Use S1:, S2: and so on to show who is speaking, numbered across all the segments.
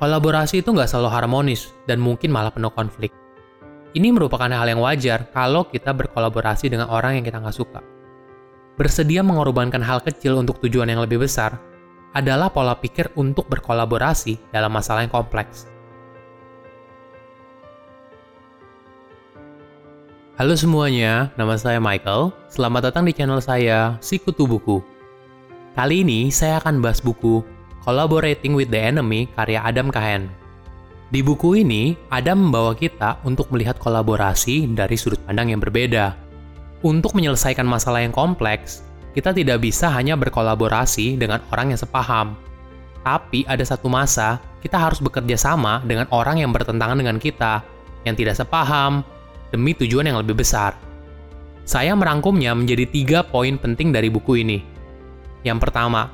S1: Kolaborasi itu nggak selalu harmonis dan mungkin malah penuh konflik. Ini merupakan hal yang wajar kalau kita berkolaborasi dengan orang yang kita nggak suka. Bersedia mengorbankan hal kecil untuk tujuan yang lebih besar adalah pola pikir untuk berkolaborasi dalam masalah yang kompleks. Halo semuanya, nama saya Michael. Selamat datang di channel saya, Sikutu Buku. Kali ini saya akan bahas buku Collaborating with the Enemy karya Adam Cahen. Di buku ini, Adam membawa kita untuk melihat kolaborasi dari sudut pandang yang berbeda. Untuk menyelesaikan masalah yang kompleks, kita tidak bisa hanya berkolaborasi dengan orang yang sepaham. Tapi ada satu masa, kita harus bekerja sama dengan orang yang bertentangan dengan kita, yang tidak sepaham, demi tujuan yang lebih besar. Saya merangkumnya menjadi tiga poin penting dari buku ini. Yang pertama,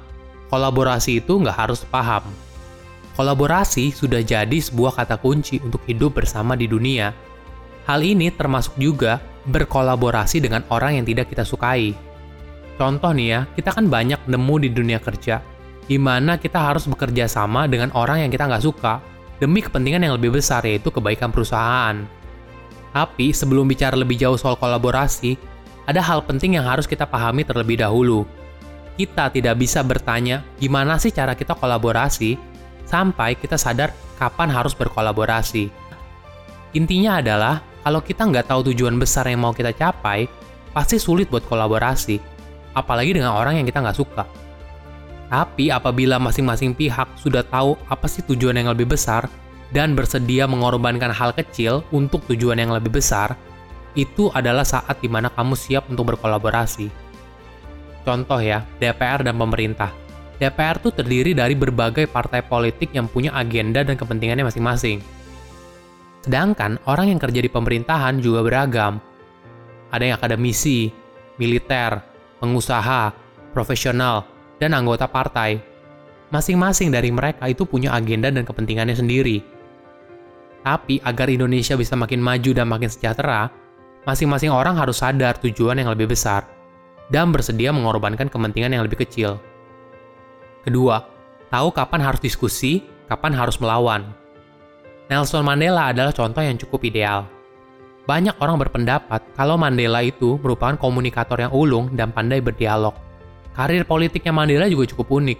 S1: kolaborasi itu nggak harus paham. Kolaborasi sudah jadi sebuah kata kunci untuk hidup bersama di dunia. Hal ini termasuk juga berkolaborasi dengan orang yang tidak kita sukai. Contoh nih ya, kita kan banyak nemu di dunia kerja, di mana kita harus bekerja sama dengan orang yang kita nggak suka, demi kepentingan yang lebih besar yaitu kebaikan perusahaan. Tapi sebelum bicara lebih jauh soal kolaborasi, ada hal penting yang harus kita pahami terlebih dahulu, kita tidak bisa bertanya gimana sih cara kita kolaborasi sampai kita sadar kapan harus berkolaborasi. Intinya adalah, kalau kita nggak tahu tujuan besar yang mau kita capai, pasti sulit buat kolaborasi, apalagi dengan orang yang kita nggak suka. Tapi apabila masing-masing pihak sudah tahu apa sih tujuan yang lebih besar dan bersedia mengorbankan hal kecil untuk tujuan yang lebih besar, itu adalah saat di mana kamu siap untuk berkolaborasi. Contoh ya, DPR dan pemerintah. DPR tuh terdiri dari berbagai partai politik yang punya agenda dan kepentingannya masing-masing. Sedangkan orang yang kerja di pemerintahan juga beragam. Ada yang akademisi, militer, pengusaha, profesional, dan anggota partai. Masing-masing dari mereka itu punya agenda dan kepentingannya sendiri. Tapi agar Indonesia bisa makin maju dan makin sejahtera, masing-masing orang harus sadar tujuan yang lebih besar dan bersedia mengorbankan kepentingan yang lebih kecil. Kedua, tahu kapan harus diskusi, kapan harus melawan. Nelson Mandela adalah contoh yang cukup ideal. Banyak orang berpendapat kalau Mandela itu merupakan komunikator yang ulung dan pandai berdialog. Karir politiknya Mandela juga cukup unik.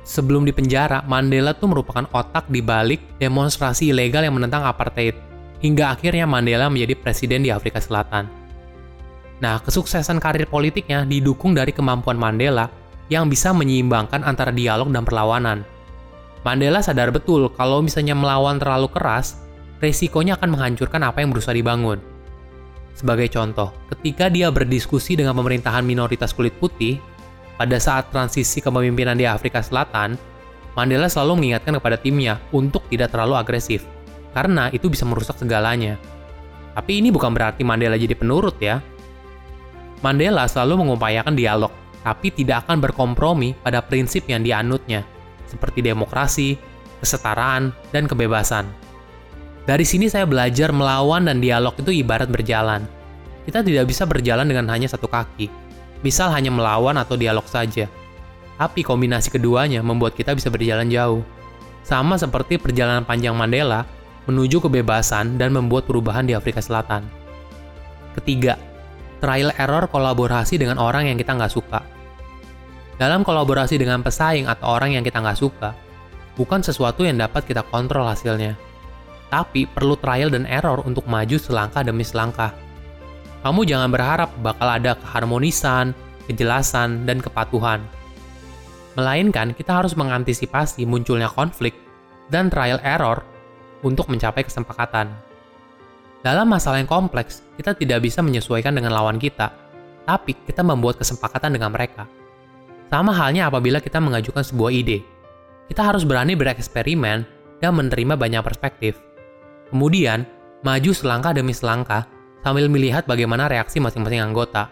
S1: Sebelum dipenjara, Mandela tuh merupakan otak di balik demonstrasi ilegal yang menentang apartheid, hingga akhirnya Mandela menjadi presiden di Afrika Selatan. Nah, kesuksesan karir politiknya didukung dari kemampuan Mandela yang bisa menyeimbangkan antara dialog dan perlawanan. Mandela sadar betul kalau misalnya melawan terlalu keras, resikonya akan menghancurkan apa yang berusaha dibangun. Sebagai contoh, ketika dia berdiskusi dengan pemerintahan minoritas kulit putih, pada saat transisi kepemimpinan di Afrika Selatan, Mandela selalu mengingatkan kepada timnya untuk tidak terlalu agresif, karena itu bisa merusak segalanya. Tapi ini bukan berarti Mandela jadi penurut ya, Mandela selalu mengupayakan dialog, tapi tidak akan berkompromi pada prinsip yang dianutnya, seperti demokrasi, kesetaraan, dan kebebasan. Dari sini saya belajar melawan dan dialog itu ibarat berjalan. Kita tidak bisa berjalan dengan hanya satu kaki, misal hanya melawan atau dialog saja. Tapi kombinasi keduanya membuat kita bisa berjalan jauh. Sama seperti perjalanan panjang Mandela menuju kebebasan dan membuat perubahan di Afrika Selatan. Ketiga, trial error kolaborasi dengan orang yang kita nggak suka. Dalam kolaborasi dengan pesaing atau orang yang kita nggak suka, bukan sesuatu yang dapat kita kontrol hasilnya. Tapi perlu trial dan error untuk maju selangkah demi selangkah. Kamu jangan berharap bakal ada keharmonisan, kejelasan, dan kepatuhan. Melainkan kita harus mengantisipasi munculnya konflik dan trial error untuk mencapai kesepakatan. Dalam masalah yang kompleks, kita tidak bisa menyesuaikan dengan lawan kita, tapi kita membuat kesepakatan dengan mereka. Sama halnya apabila kita mengajukan sebuah ide. Kita harus berani bereksperimen dan menerima banyak perspektif. Kemudian, maju selangkah demi selangkah sambil melihat bagaimana reaksi masing-masing anggota.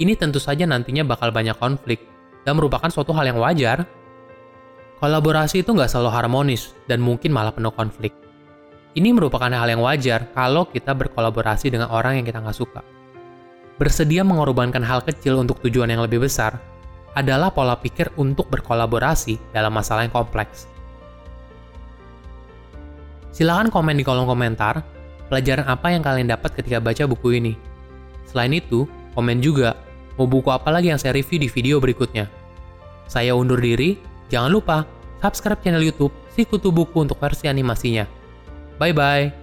S1: Ini tentu saja nantinya bakal banyak konflik dan merupakan suatu hal yang wajar. Kolaborasi itu nggak selalu harmonis dan mungkin malah penuh konflik. Ini merupakan hal yang wajar kalau kita berkolaborasi dengan orang yang kita nggak suka. Bersedia mengorbankan hal kecil untuk tujuan yang lebih besar adalah pola pikir untuk berkolaborasi dalam masalah yang kompleks. Silahkan komen di kolom komentar pelajaran apa yang kalian dapat ketika baca buku ini. Selain itu, komen juga mau buku apa lagi yang saya review di video berikutnya. Saya undur diri, jangan lupa subscribe channel YouTube Sikutu Buku untuk versi animasinya. Bye bye.